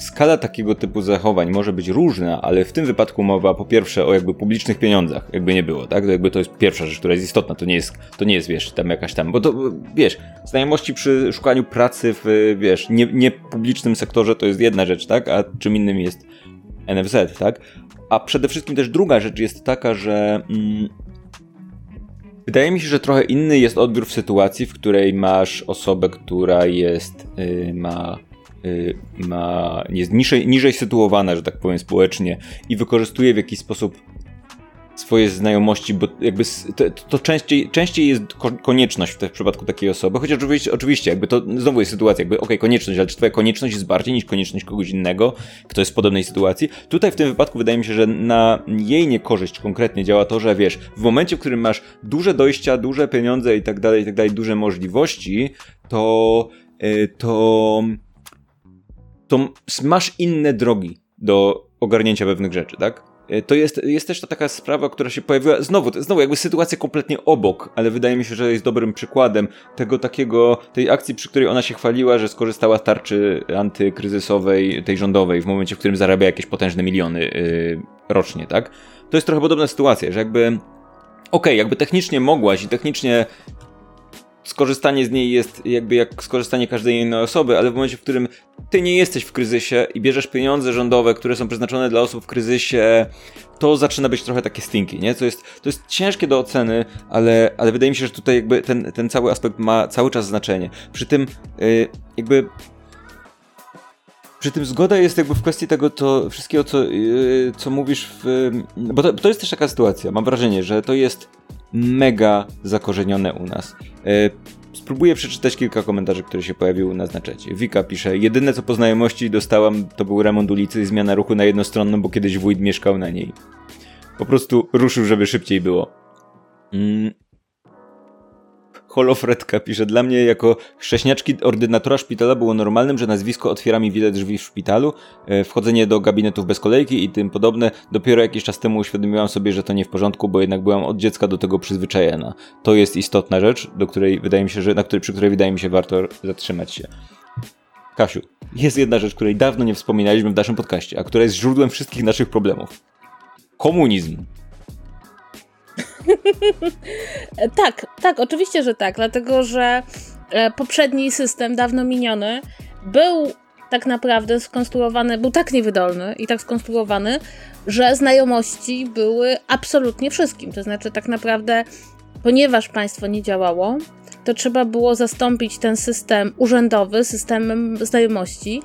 skala takiego typu zachowań może być różna, ale w tym wypadku mowa po pierwsze o jakby publicznych pieniądzach, jakby nie było, tak? To jakby to jest pierwsza rzecz, która jest istotna, to nie jest, to nie jest wiesz, tam jakaś tam, bo to, wiesz, znajomości przy szukaniu pracy w, wiesz, nie, nie sektorze to jest jedna rzecz, tak? A czym innym jest NFZ, tak? A przede wszystkim też druga rzecz jest taka, że mm, wydaje mi się, że trochę inny jest odbiór w sytuacji, w której masz osobę, która jest, yy, ma ma, jest niżej, niżej sytuowana, że tak powiem, społecznie i wykorzystuje w jakiś sposób swoje znajomości, bo jakby to, to częściej, częściej jest konieczność w, te, w przypadku takiej osoby, chociaż oczywiście, oczywiście jakby to znowu jest sytuacja, jakby okej, okay, konieczność, ale czy twoja konieczność jest bardziej niż konieczność kogoś innego, kto jest w podobnej sytuacji? Tutaj w tym wypadku wydaje mi się, że na jej niekorzyść konkretnie działa to, że wiesz, w momencie, w którym masz duże dojścia, duże pieniądze i tak dalej, i tak dalej, duże możliwości, to yy, to to masz inne drogi do ogarnięcia pewnych rzeczy, tak? E, to jest, jest też ta taka sprawa, która się pojawiła, znowu, znowu jakby sytuacja kompletnie obok, ale wydaje mi się, że jest dobrym przykładem tego takiego, tej akcji, przy której ona się chwaliła, że skorzystała z tarczy antykryzysowej, tej rządowej, w momencie, w którym zarabia jakieś potężne miliony yy, rocznie, tak? To jest trochę podobna sytuacja, że jakby okej, okay, jakby technicznie mogłaś i technicznie skorzystanie z niej jest jakby jak skorzystanie każdej innej osoby, ale w momencie, w którym ty nie jesteś w kryzysie i bierzesz pieniądze rządowe, które są przeznaczone dla osób w kryzysie, to zaczyna być trochę takie stinky, nie? To jest, to jest ciężkie do oceny, ale, ale wydaje mi się, że tutaj jakby ten, ten cały aspekt ma cały czas znaczenie. Przy tym yy, jakby przy tym zgoda jest jakby w kwestii tego to wszystkiego, co, yy, co mówisz w... Bo to, to jest też taka sytuacja, mam wrażenie, że to jest mega zakorzenione u nas. E, spróbuję przeczytać kilka komentarzy, które się pojawiły na znaczecie. Wika pisze, jedyne co po znajomości dostałam to był remont ulicy i zmiana ruchu na jednostronną, bo kiedyś wójt mieszkał na niej. Po prostu ruszył, żeby szybciej było. Mm, Holofredka pisze, dla mnie jako chrześniaczki ordynatora szpitala było normalnym, że nazwisko otwiera mi wiele drzwi w szpitalu, e, wchodzenie do gabinetów bez kolejki i tym podobne. Dopiero jakiś czas temu uświadomiłam sobie, że to nie w porządku, bo jednak byłam od dziecka do tego przyzwyczajona. To jest istotna rzecz, do której wydaje mi się, że, na której, przy której wydaje mi się warto zatrzymać się. Kasiu, jest jedna rzecz, której dawno nie wspominaliśmy w naszym podcaście, a która jest źródłem wszystkich naszych problemów. Komunizm. (laughs) tak, tak, oczywiście, że tak, dlatego że e, poprzedni system, dawno miniony, był tak naprawdę skonstruowany, był tak niewydolny i tak skonstruowany, że znajomości były absolutnie wszystkim. To znaczy, tak naprawdę, ponieważ państwo nie działało, to trzeba było zastąpić ten system urzędowy systemem znajomości.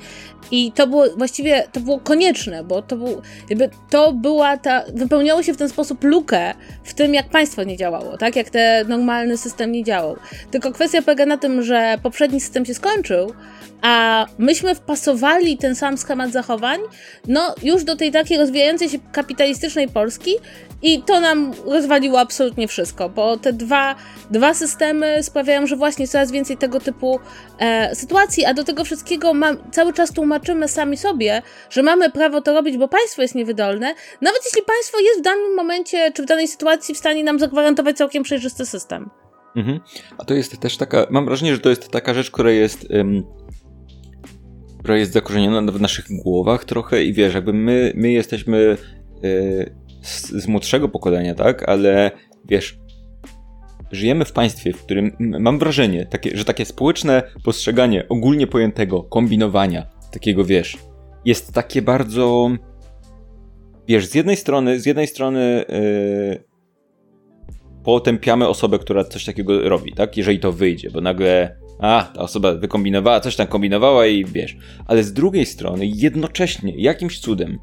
I to było właściwie to było konieczne, bo to, był, jakby to była ta. Wypełniało się w ten sposób lukę w tym, jak państwo nie działało, tak? Jak ten normalny system nie działał. Tylko kwestia polega na tym, że poprzedni system się skończył, a myśmy wpasowali ten sam schemat zachowań, no już do tej takiej rozwijającej się kapitalistycznej Polski i to nam rozwaliło absolutnie wszystko, bo te dwa, dwa systemy sprawiają, że właśnie coraz więcej tego typu e, sytuacji, a do tego wszystkiego cały czas tłumaczymy sami sobie, że mamy prawo to robić, bo państwo jest niewydolne, nawet jeśli państwo jest w danym momencie czy w danej sytuacji w stanie nam zagwarantować całkiem przejrzysty system. Mhm. A to jest też taka, mam wrażenie, że to jest taka rzecz, która jest która jest zakorzeniona w naszych głowach trochę i wiesz, jakby my, my jesteśmy yy, z, z młodszego pokolenia, tak, ale wiesz, żyjemy w państwie, w którym mam wrażenie, takie, że takie społeczne postrzeganie ogólnie pojętego kombinowania, takiego wiesz, jest takie bardzo. Wiesz, z jednej strony, z jednej strony yy, potępiamy osobę, która coś takiego robi, tak? Jeżeli to wyjdzie, bo nagle a, ta osoba wykombinowała, coś tam kombinowała i wiesz. Ale z drugiej strony, jednocześnie, jakimś cudem,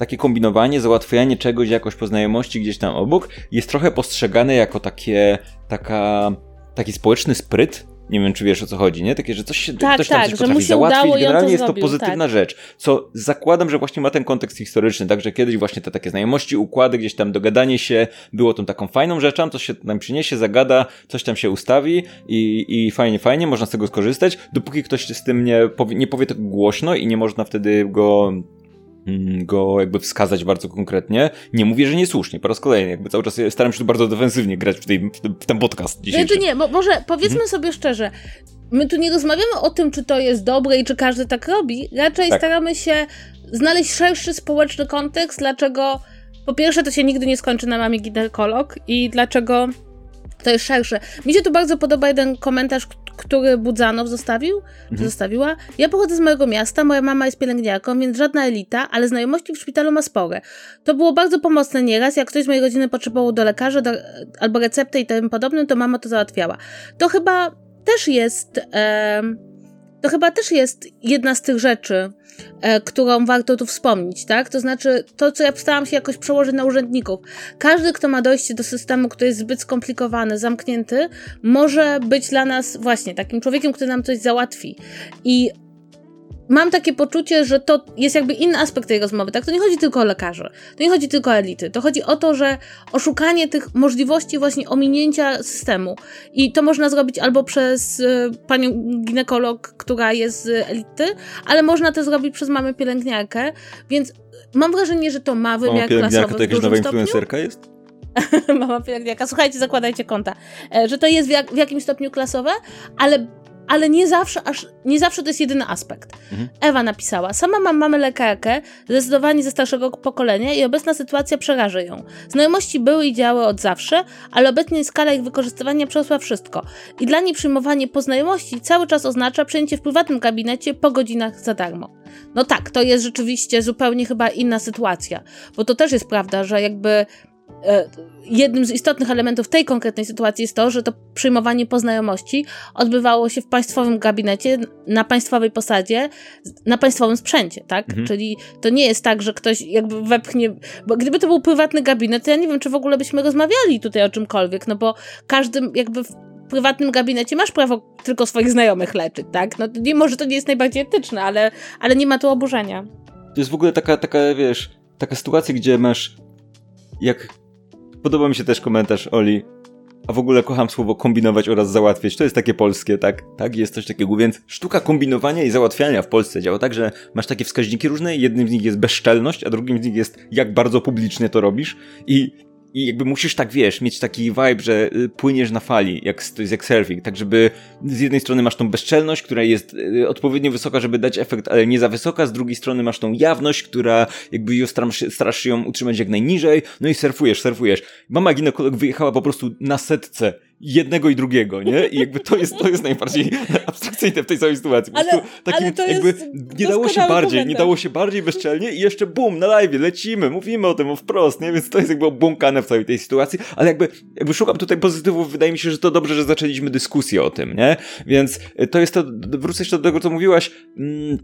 takie kombinowanie, załatwianie czegoś jakoś po znajomości gdzieś tam obok jest trochę postrzegane jako takie, taka, taki społeczny spryt, nie wiem, czy wiesz o co chodzi, nie? Takie, że coś się, tak, ktoś tam tak, coś potrafi załatwić. Generalnie to jest zrobił, to pozytywna tak. rzecz, co zakładam, że właśnie ma ten kontekst historyczny, także kiedyś właśnie te takie znajomości, układy, gdzieś tam dogadanie się było tą taką fajną rzeczą, coś się tam przyniesie, zagada, coś tam się ustawi i, i fajnie, fajnie, można z tego skorzystać, dopóki ktoś z tym nie powie, nie powie tego głośno i nie można wtedy go go jakby wskazać bardzo konkretnie. Nie mówię, że niesłusznie, po raz kolejny, jakby cały czas staram się tu bardzo defensywnie grać w, tej, w ten podcast dzisiejszy. Nie, nie, bo może powiedzmy mhm. sobie szczerze, my tu nie rozmawiamy o tym, czy to jest dobre i czy każdy tak robi. Raczej tak. staramy się znaleźć szerszy społeczny kontekst, dlaczego po pierwsze to się nigdy nie skończy na mamie ginekolog i dlaczego to jest szersze. Mi się tu bardzo podoba jeden komentarz, który Budzanow zostawił, mhm. zostawiła. Ja pochodzę z mojego miasta, moja mama jest pielęgniarką, więc żadna elita, ale znajomości w szpitalu ma spore. To było bardzo pomocne nieraz, jak ktoś z mojej rodziny potrzebował do lekarza do, albo receptę i tym podobnym, to mama to załatwiała. To chyba też jest... E, to chyba też jest jedna z tych rzeczy, e, którą warto tu wspomnieć, tak? To znaczy, to, co ja starałam się jakoś przełożyć na urzędników. Każdy, kto ma dojście do systemu, który jest zbyt skomplikowany, zamknięty, może być dla nas właśnie takim człowiekiem, który nam coś załatwi. I mam takie poczucie, że to jest jakby inny aspekt tej rozmowy, tak? To nie chodzi tylko o lekarzy, to nie chodzi tylko o elity, to chodzi o to, że oszukanie tych możliwości właśnie ominięcia systemu i to można zrobić albo przez y, panią ginekolog, która jest z elity, ale można to zrobić przez mamę pielęgniarkę, więc mam wrażenie, że to ma wymiar pielęgniarka to jakaś nowa influencerka jest? (laughs) Mama pielęgniarka, słuchajcie, zakładajcie konta, e, że to jest w, jak, w jakimś stopniu klasowe, ale ale nie zawsze, aż, nie zawsze to jest jedyny aspekt. Mhm. Ewa napisała, sama mam mamę lekarkę, zdecydowanie ze starszego pokolenia i obecna sytuacja przeraża ją. Znajomości były i działały od zawsze, ale obecnie skala ich wykorzystywania przerosła wszystko. I dla niej przyjmowanie poznajomości cały czas oznacza przejęcie w prywatnym gabinecie po godzinach za darmo. No tak, to jest rzeczywiście zupełnie chyba inna sytuacja, bo to też jest prawda, że jakby jednym z istotnych elementów tej konkretnej sytuacji jest to, że to przyjmowanie poznajomości odbywało się w państwowym gabinecie, na państwowej posadzie, na państwowym sprzęcie, tak? Mhm. Czyli to nie jest tak, że ktoś jakby wepchnie, bo gdyby to był prywatny gabinet, to ja nie wiem, czy w ogóle byśmy rozmawiali tutaj o czymkolwiek, no bo każdym jakby w prywatnym gabinecie masz prawo tylko swoich znajomych leczyć, tak? No mimo, że to nie jest najbardziej etyczne, ale, ale nie ma tu oburzenia. To jest w ogóle taka, taka, wiesz, taka sytuacja, gdzie masz jak Podoba mi się też komentarz Oli. A w ogóle kocham słowo kombinować oraz załatwiać. To jest takie polskie, tak? Tak, jest coś takiego. Więc sztuka kombinowania i załatwiania w Polsce działa tak, że masz takie wskaźniki różne. Jednym z nich jest bezczelność, a drugim z nich jest jak bardzo publicznie to robisz. I i jakby musisz tak, wiesz, mieć taki vibe, że y, płyniesz na fali, jak, jak surfing, tak żeby z jednej strony masz tą bezczelność, która jest y, odpowiednio wysoka, żeby dać efekt, ale nie za wysoka, z drugiej strony masz tą jawność, która jakby ją starasz, starasz się ją utrzymać jak najniżej, no i surfujesz, surfujesz. Mama ginekolog wyjechała po prostu na setce jednego i drugiego, nie? I jakby to jest, to jest najbardziej (laughs) abstrakcyjne w tej całej sytuacji. Ale, takim, ale to jakby nie dało się bardziej, nie dało się bardziej bezczelnie i jeszcze bum, na live, lecimy, mówimy o tym wprost, nie? Więc to jest jakby obłąkane w całej tej sytuacji, ale jakby, jakby szukam tutaj pozytywów, wydaje mi się, że to dobrze, że zaczęliśmy dyskusję o tym, nie? Więc to jest to, wrócę jeszcze do tego, co mówiłaś, mm,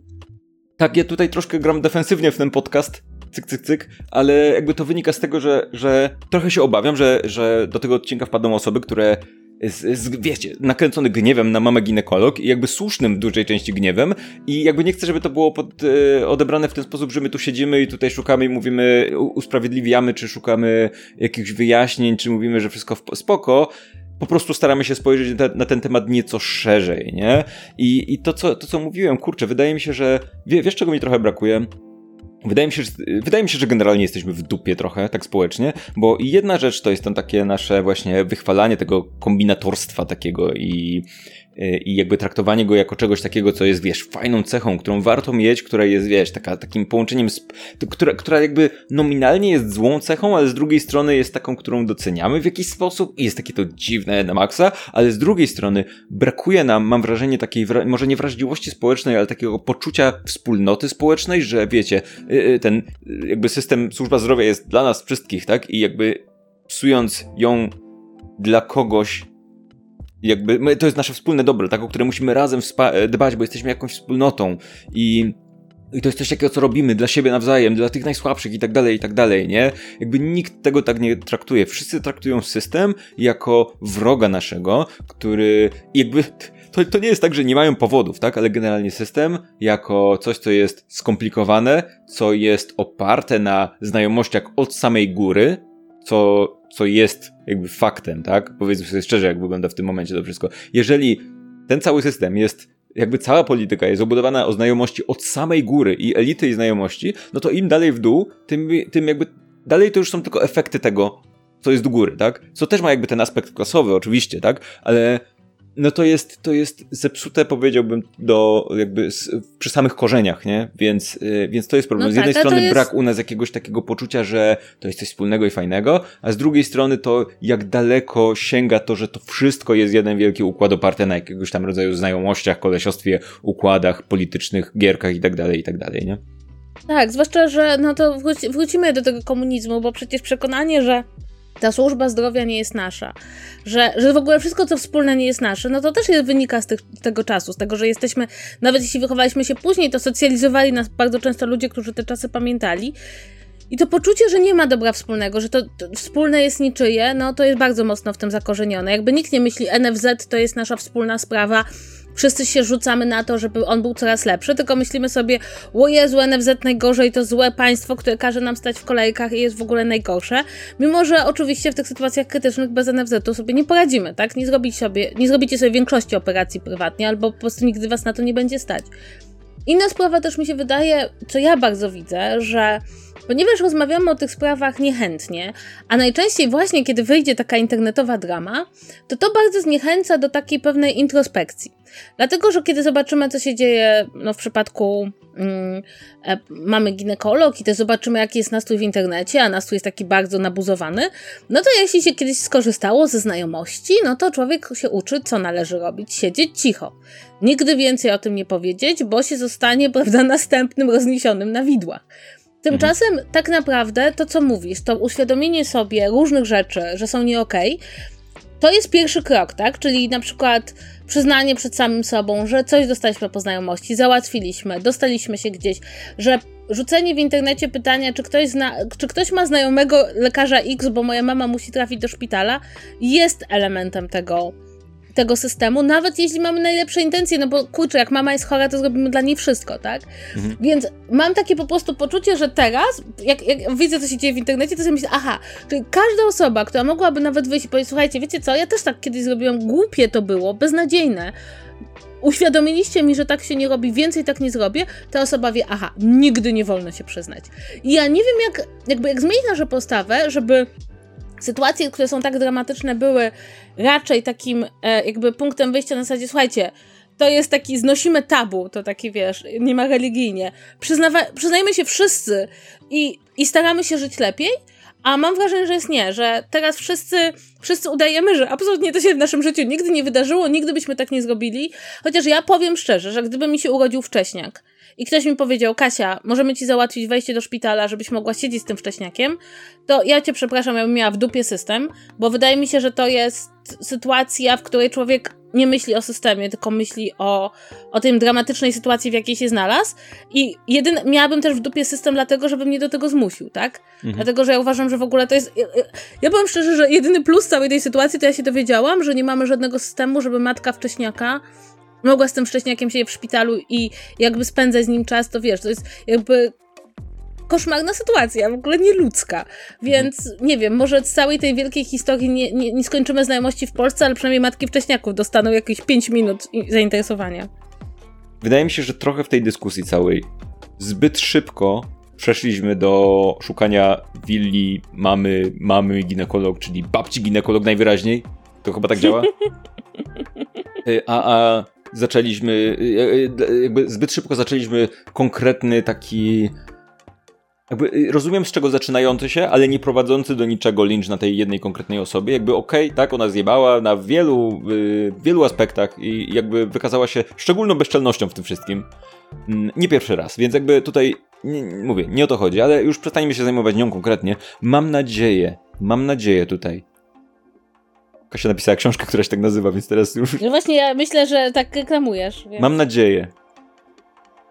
tak, ja tutaj troszkę gram defensywnie w ten podcast, cyk, cyk, cyk, ale jakby to wynika z tego, że, że trochę się obawiam, że, że do tego odcinka wpadną osoby, które z, z, wiecie, nakręcony gniewem na mamę ginekolog i jakby słusznym w dużej części gniewem i jakby nie chcę, żeby to było pod, e, odebrane w ten sposób, że my tu siedzimy i tutaj szukamy i mówimy, usprawiedliwiamy, czy szukamy jakichś wyjaśnień, czy mówimy, że wszystko w, spoko, po prostu staramy się spojrzeć na, na, ten temat nieco szerzej, nie? I, i to, co, to, co mówiłem, kurczę, wydaje mi się, że wie, wiesz, czego mi trochę brakuje? Wydaje mi, się, że, wydaje mi się, że generalnie jesteśmy w dupie trochę, tak społecznie, bo jedna rzecz to jest tam takie nasze właśnie wychwalanie tego kombinatorstwa takiego i i jakby traktowanie go jako czegoś takiego, co jest, wiesz, fajną cechą, którą warto mieć, która jest, wiesz, taka, takim połączeniem, która, która jakby nominalnie jest złą cechą, ale z drugiej strony jest taką, którą doceniamy w jakiś sposób i jest takie to dziwne na maksa, ale z drugiej strony brakuje nam, mam wrażenie, takiej, może nie wrażliwości społecznej, ale takiego poczucia wspólnoty społecznej, że wiecie, y, y, ten y, jakby system służba zdrowia jest dla nas wszystkich, tak? I jakby psując ją dla kogoś, jakby my, to jest nasze wspólne dobro, tak, o które musimy razem e, dbać, bo jesteśmy jakąś wspólnotą i i to jest coś takiego, co robimy dla siebie nawzajem, dla tych najsłabszych i tak dalej, i tak dalej, nie? Jakby nikt tego tak nie traktuje. Wszyscy traktują system jako wroga naszego, który jakby... To, to nie jest tak, że nie mają powodów, tak? Ale generalnie system jako coś, co jest skomplikowane, co jest oparte na znajomościach od samej góry, co co jest jakby faktem, tak? Powiedzmy sobie szczerze, jak wygląda w tym momencie to wszystko. Jeżeli ten cały system jest jakby cała polityka jest obudowana o znajomości od samej góry i elity i znajomości, no to im dalej w dół, tym, tym jakby dalej to już są tylko efekty tego, co jest do góry, tak? Co też ma jakby ten aspekt klasowy, oczywiście, tak? Ale no to jest, to jest zepsute, powiedziałbym, do jakby z, przy samych korzeniach, nie? Więc, yy, więc to jest problem. No z jednej tak, strony jest... brak u nas jakiegoś takiego poczucia, że to jest coś wspólnego i fajnego, a z drugiej strony to, jak daleko sięga to, że to wszystko jest jeden wielki układ oparty na jakiegoś tam rodzaju znajomościach, kolesiostwie, układach politycznych, gierkach i tak dalej, i tak dalej, nie? Tak, zwłaszcza, że no to wróci, wrócimy do tego komunizmu, bo przecież przekonanie, że ta służba zdrowia nie jest nasza, że, że w ogóle wszystko, co wspólne, nie jest nasze, no to też wynika z tych, tego czasu, z tego, że jesteśmy, nawet jeśli wychowaliśmy się później, to socjalizowali nas bardzo często ludzie, którzy te czasy pamiętali. I to poczucie, że nie ma dobra wspólnego, że to, to, wspólne jest niczyje, no to jest bardzo mocno w tym zakorzenione. Jakby nikt nie myśli, NFZ to jest nasza wspólna sprawa, wszyscy się rzucamy na to, żeby on był coraz lepszy, tylko myślimy sobie, o Jezu, NFZ najgorzej, to złe państwo, które każe nam stać w kolejkach i jest w ogóle najgorsze. Mimo, że oczywiście w tych sytuacjach krytycznych bez NFZ-u sobie nie poradzimy, tak? Nie, zrobić sobie, nie zrobicie sobie większości operacji prywatnie, albo po prostu nigdy was na to nie będzie stać. Inna sprawa też mi się wydaje, co ja bardzo widzę, że ponieważ rozmawiamy o tych sprawach niechętnie, a najczęściej właśnie kiedy wyjdzie taka internetowa drama, to to bardzo zniechęca do takiej pewnej introspekcji. Dlatego, że kiedy zobaczymy, co się dzieje no, w przypadku mm, e, mamy ginekolog i też zobaczymy, jaki jest nastrój w internecie, a nastrój jest taki bardzo nabuzowany, no to jeśli się kiedyś skorzystało ze znajomości, no to człowiek się uczy, co należy robić, siedzieć cicho. Nigdy więcej o tym nie powiedzieć, bo się zostanie, (laughs) prawda, następnym rozniesionym na widłach. Tymczasem mhm. tak naprawdę to, co mówisz, to uświadomienie sobie różnych rzeczy, że są nie okej, okay, to jest pierwszy krok, tak? Czyli na przykład przyznanie przed samym sobą, że coś dostaliśmy po znajomości, załatwiliśmy, dostaliśmy się gdzieś, że rzucenie w internecie pytania, czy ktoś, zna, czy ktoś ma znajomego lekarza X, bo moja mama musi trafić do szpitala, jest elementem tego, tego systemu, nawet jeśli mamy najlepsze intencje, no bo kurczę, jak mama jest chora, to zrobimy dla niej wszystko, tak? Mhm. Więc mam takie po prostu poczucie, że teraz, jak, jak widzę, co się dzieje w internecie, to sobie myślę, aha, czyli każda osoba, która mogłaby nawet wyjść i powiedzieć, słuchajcie, wiecie co, ja też tak kiedyś zrobiłam, głupie to było, beznadziejne, uświadomiliście mi, że tak się nie robi, więcej tak nie zrobię, ta osoba wie, aha, nigdy nie wolno się przyznać. I ja nie wiem, jak, jakby, jak zmienić naszą postawę, żeby sytuacje, które są tak dramatyczne, były raczej takim e, jakby punktem wyjścia na zasadzie, słuchajcie, to jest taki, znosimy tabu, to taki, wiesz, nie ma religijnie. Przyznawa, przyznajmy się wszyscy i, i staramy się żyć lepiej, a mam wrażenie, że jest nie, że teraz wszyscy, wszyscy udajemy, że absolutnie to się w naszym życiu nigdy nie wydarzyło, nigdy byśmy tak nie zrobili. Chociaż ja powiem szczerze, że gdyby mi się urodził wcześniak, i ktoś mi powiedział, Kasia, możemy ci załatwić wejście do szpitala, żebyś mogła siedzieć z tym wcześniakiem, to ja cię przepraszam, ja bym miała w dupie system, bo wydaje mi się, że to jest sytuacja, w której człowiek nie myśli o systemie, tylko myśli o, o tej dramatycznej sytuacji, w jakiej się znalazł. I jedyny, miałabym też w dupie system dlatego, żeby mnie do tego zmusił, tak? Mhm. Dlatego, że ja uważam, że w ogóle to jest. Ja, ja powiem szczerze, że jedyny plus całej tej sytuacji to ja się dowiedziałam, że nie mamy żadnego systemu, żeby matka wcześniaka mogła z tym wcześniakiem siedzieć w szpitalu i jakby spędzać z nim czas, to wiesz, to jest jakby koszmarna sytuacja, w ogóle nieludzka. Więc nie wiem, może z całej tej wielkiej historii nie, nie, nie skończymy znajomości w Polsce, ale przynajmniej matki wcześniaków dostaną jakieś 5 minut zainteresowania. Wydaje mi się, że trochę w tej dyskusji całej zbyt szybko przeszliśmy do szukania willi mamy, mamy ginekolog, czyli babci ginekolog najwyraźniej. To chyba tak działa? (laughs) Y, a, a zaczęliśmy, y, y, jakby zbyt szybko zaczęliśmy konkretny taki jakby rozumiem z czego zaczynający się, ale nie prowadzący do niczego lincz na tej jednej konkretnej osobie. Jakby okej, okay, tak, ona zjebała na wielu, wielu aspektach i jakby wykazała się szczególną bezczelnością w tym wszystkim. Mm, nie pierwszy raz, więc jakby tutaj nie, mówię, nie o to chodzi, ale już przestańmy się zajmować nią konkretnie. Mam nadzieję, mam nadzieję tutaj, Kasia napisała książkę, która się tak nazywa, więc teraz już... No właśnie, ja myślę, że tak reklamujesz. Więc... Mam nadzieję.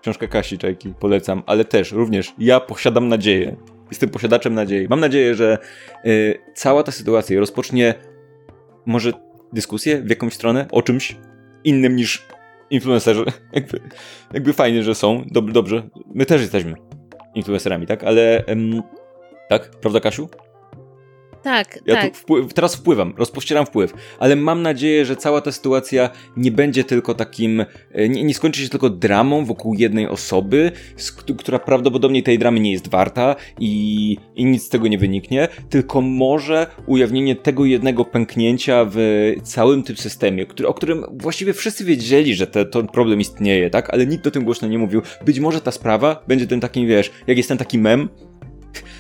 Książka Kasi Czajki, polecam, ale też, również, ja posiadam nadzieję. Jestem posiadaczem nadziei. Mam nadzieję, że y, cała ta sytuacja rozpocznie może dyskusję w jakąś stronę o czymś innym niż influencerzy. (laughs) jakby, jakby fajnie, że są. Dob dobrze. My też jesteśmy influencerami, tak? Ale... Ym, tak? Prawda, Kasiu? Tak, ja tak. Wpływ, teraz wpływam, rozpościeram wpływ, ale mam nadzieję, że cała ta sytuacja nie będzie tylko takim, e, nie, nie skończy się tylko dramą wokół jednej osoby, z, która prawdopodobnie tej dramy nie jest warta i, i nic z tego nie wyniknie, tylko może ujawnienie tego jednego pęknięcia w całym tym systemie, który, o którym właściwie wszyscy wiedzieli, że te, ten problem istnieje, tak? Ale nikt o tym głośno nie mówił. Być może ta sprawa będzie tym takim, wiesz, jak jest ten taki mem,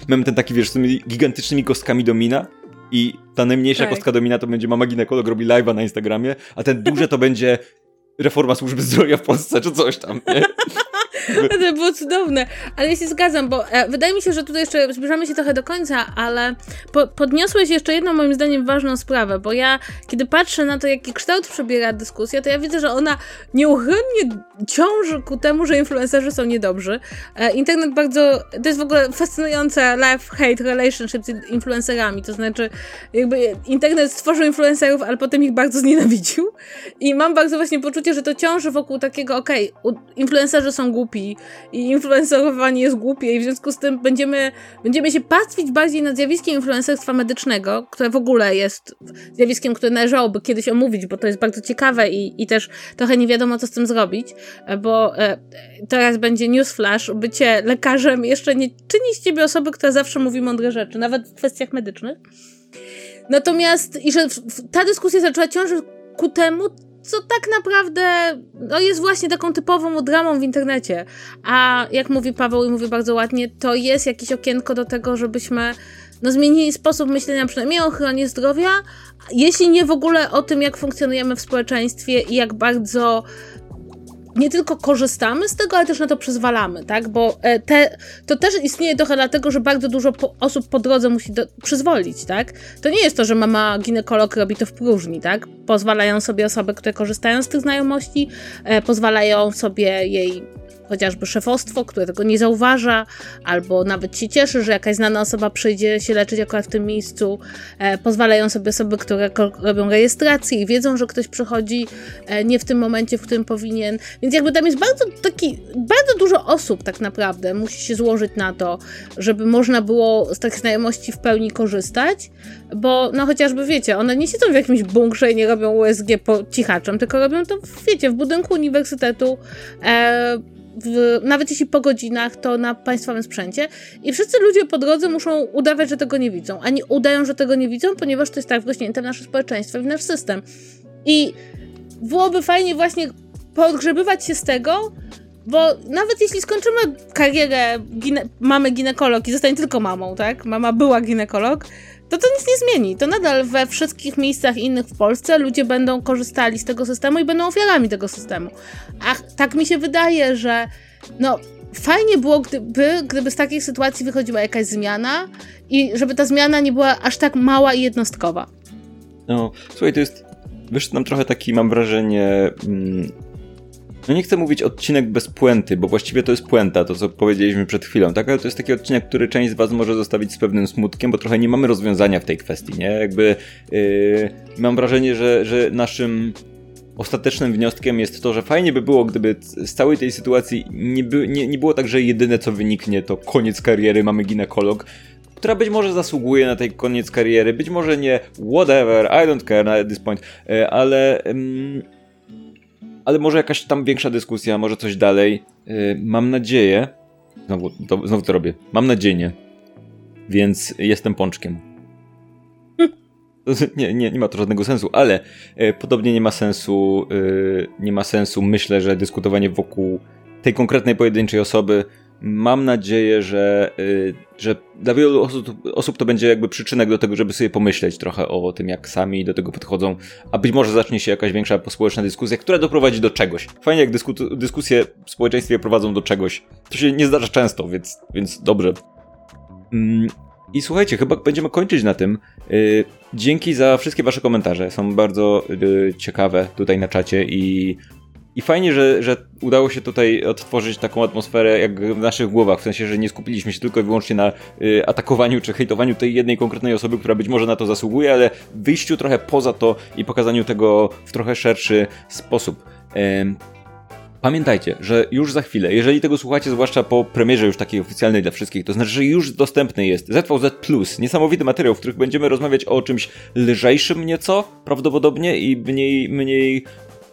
mem ten taki, wiesz, z tymi gigantycznymi kostkami domina i ta najmniejsza tak. kostka domina to będzie mama ginekolog robi live'a na Instagramie, a ten duże to będzie reforma służby zdrowia w Polsce, czy coś tam, nie? (laughs) to było cudowne, ale ja się zgadzam, bo e, wydaje mi się, że tutaj jeszcze zbliżamy się trochę do końca, ale po, podniosłeś jeszcze jedną moim zdaniem ważną sprawę, bo ja, kiedy patrzę na to, jaki kształt przebiera dyskusja, to ja widzę, że ona nieuchronnie ciąży ku temu, że influencerzy są niedobrzy. E, internet bardzo, to jest w ogóle fascynujące life-hate relationship z influencerami, to znaczy jakby internet stworzył influencerów, ale potem ich bardzo znienawidził i mam bardzo właśnie poczucie, że to ciąży wokół takiego, okej, okay, influencerzy są głupi i influencerowanie jest głupie i w związku z tym będziemy, będziemy się pastwić bardziej nad zjawiskiem influencerstwa medycznego, które w ogóle jest zjawiskiem, które należałoby kiedyś omówić, bo to jest bardzo ciekawe i, i też trochę nie wiadomo, co z tym zrobić, bo e, teraz będzie newsflash, bycie lekarzem jeszcze nie czyni z ciebie osoby, która zawsze mówi mądre rzeczy, nawet w kwestiach medycznych. Natomiast, i że ta dyskusja zaczęła ciążyć ku temu, co tak naprawdę no, jest właśnie taką typową dramą w internecie. A jak mówi Paweł i mówi bardzo ładnie, to jest jakieś okienko do tego, żebyśmy no, zmienili sposób myślenia przynajmniej o ochronie zdrowia, jeśli nie w ogóle o tym, jak funkcjonujemy w społeczeństwie i jak bardzo nie tylko korzystamy z tego, ale też na to przyzwalamy, tak? Bo e, te, to też istnieje trochę dlatego, że bardzo dużo po, osób po drodze musi do, przyzwolić, tak? To nie jest to, że mama ginekolog robi to w próżni, tak? Pozwalają sobie osoby, które korzystają z tych znajomości, e, pozwalają sobie jej chociażby szefostwo, które tego nie zauważa, albo nawet się cieszy, że jakaś znana osoba przyjdzie się leczyć akurat w tym miejscu. E, pozwalają sobie osoby, które robią rejestrację i wiedzą, że ktoś przychodzi e, nie w tym momencie, w którym powinien. Więc jakby tam jest bardzo taki, bardzo dużo osób tak naprawdę musi się złożyć na to, żeby można było z takich znajomości w pełni korzystać, bo no chociażby wiecie, one nie siedzą w jakimś bunkrze i nie robią USG po cichaczem, tylko robią to, wiecie, w budynku uniwersytetu, e, w, nawet jeśli po godzinach, to na państwowym sprzęcie. I wszyscy ludzie po drodze muszą udawać, że tego nie widzą. Ani udają, że tego nie widzą, ponieważ to jest tak wrośnięte w nasze społeczeństwo i w nasz system. I byłoby fajnie właśnie podgrzebywać się z tego, bo nawet jeśli skończymy karierę gine mamy ginekolog i zostanie tylko mamą, tak? Mama była ginekolog, to to nic nie zmieni. To nadal we wszystkich miejscach innych w Polsce ludzie będą korzystali z tego systemu i będą ofiarami tego systemu. A tak mi się wydaje, że no fajnie było, gdyby, gdyby z takiej sytuacji wychodziła jakaś zmiana i żeby ta zmiana nie była aż tak mała i jednostkowa. No, słuchaj, to jest, wiesz, nam trochę taki, mam wrażenie, mm, no nie chcę mówić odcinek bez puenty, bo właściwie to jest puenta, to co powiedzieliśmy przed chwilą, tak? Ale to jest taki odcinek, który część z was może zostawić z pewnym smutkiem, bo trochę nie mamy rozwiązania w tej kwestii, nie? Jakby yy, mam wrażenie, że, że naszym ostatecznym wnioskiem jest to, że fajnie by było, gdyby z całej tej sytuacji nie, by, nie, nie było tak, że jedyne co wyniknie to koniec kariery, mamy ginekolog, która być może zasługuje na tej koniec kariery, być może nie, whatever, I don't care at this point, yy, ale... Yy, ale może jakaś tam większa dyskusja, może coś dalej. Yy, mam nadzieję, znowu to, znowu to robię, mam nadzieję, więc jestem pączkiem. (laughs) Nie, nie, nie ma to żadnego sensu, ale yy, podobnie nie ma sensu, yy, nie ma sensu, myślę, że dyskutowanie wokół tej konkretnej pojedynczej osoby mam nadzieję, że, y, że dla wielu osób, osób, to będzie jakby przyczynek do tego, żeby sobie pomyśleć trochę o tym, jak sami do tego podchodzą, a być może zacznie się jakaś większa społeczna dyskusja, która doprowadzi do czegoś. Fajnie, jak dysku, dyskusje w społeczeństwie prowadzą do czegoś. To się nie zdarza często, więc, więc dobrze. Mm, I słuchajcie, chyba będziemy kończyć na tym. Y, dzięki za wszystkie wasze komentarze. Są bardzo y, ciekawe tutaj na czacie i i fajnie, że, że udało się tutaj odtworzyć taką atmosferę jak w naszych głowach, w sensie, że nie skupiliśmy się tylko i wyłącznie na y, atakowaniu czy hejtowaniu tej jednej konkretnej osoby, która być może na to zasługuje, ale wyjściu trochę poza to i pokazaniu tego w trochę szerszy sposób. Pamiętajcie, że już za chwilę, jeżeli tego słuchacie, zwłaszcza po premierze już takiej oficjalnej dla wszystkich, to znaczy, że już dostępny jest ZVZ Plus, niesamowity materiał, w którym będziemy rozmawiać o czymś lżejszym nieco, prawdopodobnie i mniej, mniej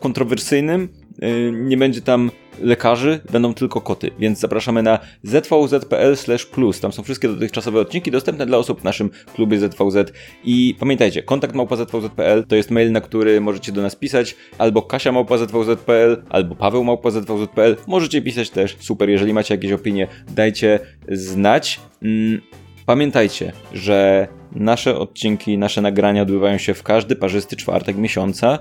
kontrowersyjnym. Yy, nie będzie tam lekarzy, będą tylko koty, więc zapraszamy na zvz.pl plus. Tam są wszystkie dotychczasowe odcinki dostępne dla osób w naszym klubie ZVZ. I pamiętajcie, kontakt małpa.zvz.pl to jest mail, na który możecie do nas pisać, albo Kasia małpa.zvz.pl, albo Paweł małpa.zvz.pl. Możecie pisać też, super, jeżeli macie jakieś opinie, dajcie znać. Mm, pamiętajcie, że nasze odcinki, nasze nagrania odbywają się w każdy parzysty czwartek miesiąca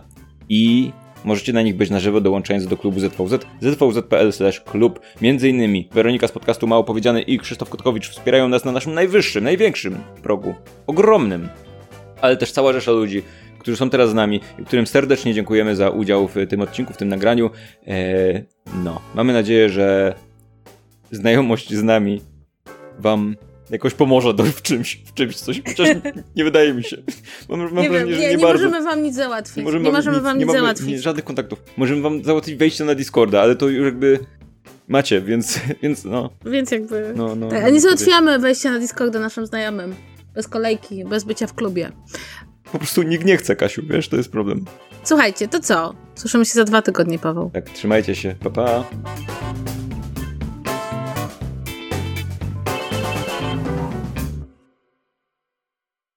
i Możecie na nich być na żywo, dołączając do klubu ZVZ, zvz.pl klub. Między innymi Weronika z podcastu Mało Powiedziane i Krzysztof Kotkowicz wspierają nas na naszym najwyższym, największym progu. Ogromnym. Ale też cała rzesza ludzi, którzy są teraz z nami i którym serdecznie dziękujemy za udział w tym odcinku, w tym nagraniu. Eee, no, mamy nadzieję, że znajomość z nami Wam jakoś pomoże do, w czymś, w czymś coś, chociaż nie wydaje mi się. Mam, mam nie, wrażenie, nie, nie, nie możemy wam nic załatwić. Nie możemy, nie możemy wam nic, nic załatwić. Nie, żadnych kontaktów. Możemy wam załatwić wejście na Discorda, ale to już jakby macie, więc, (laughs) więc no. Więc jakby... No, no, tak, a nie załatwiamy wejścia na Discorda naszym znajomym. Bez kolejki, bez bycia w klubie. Po prostu nikt nie chce, Kasiu, wiesz, to jest problem. Słuchajcie, to co? Słyszymy się za dwa tygodnie, Paweł. Tak, trzymajcie się. Pa, pa.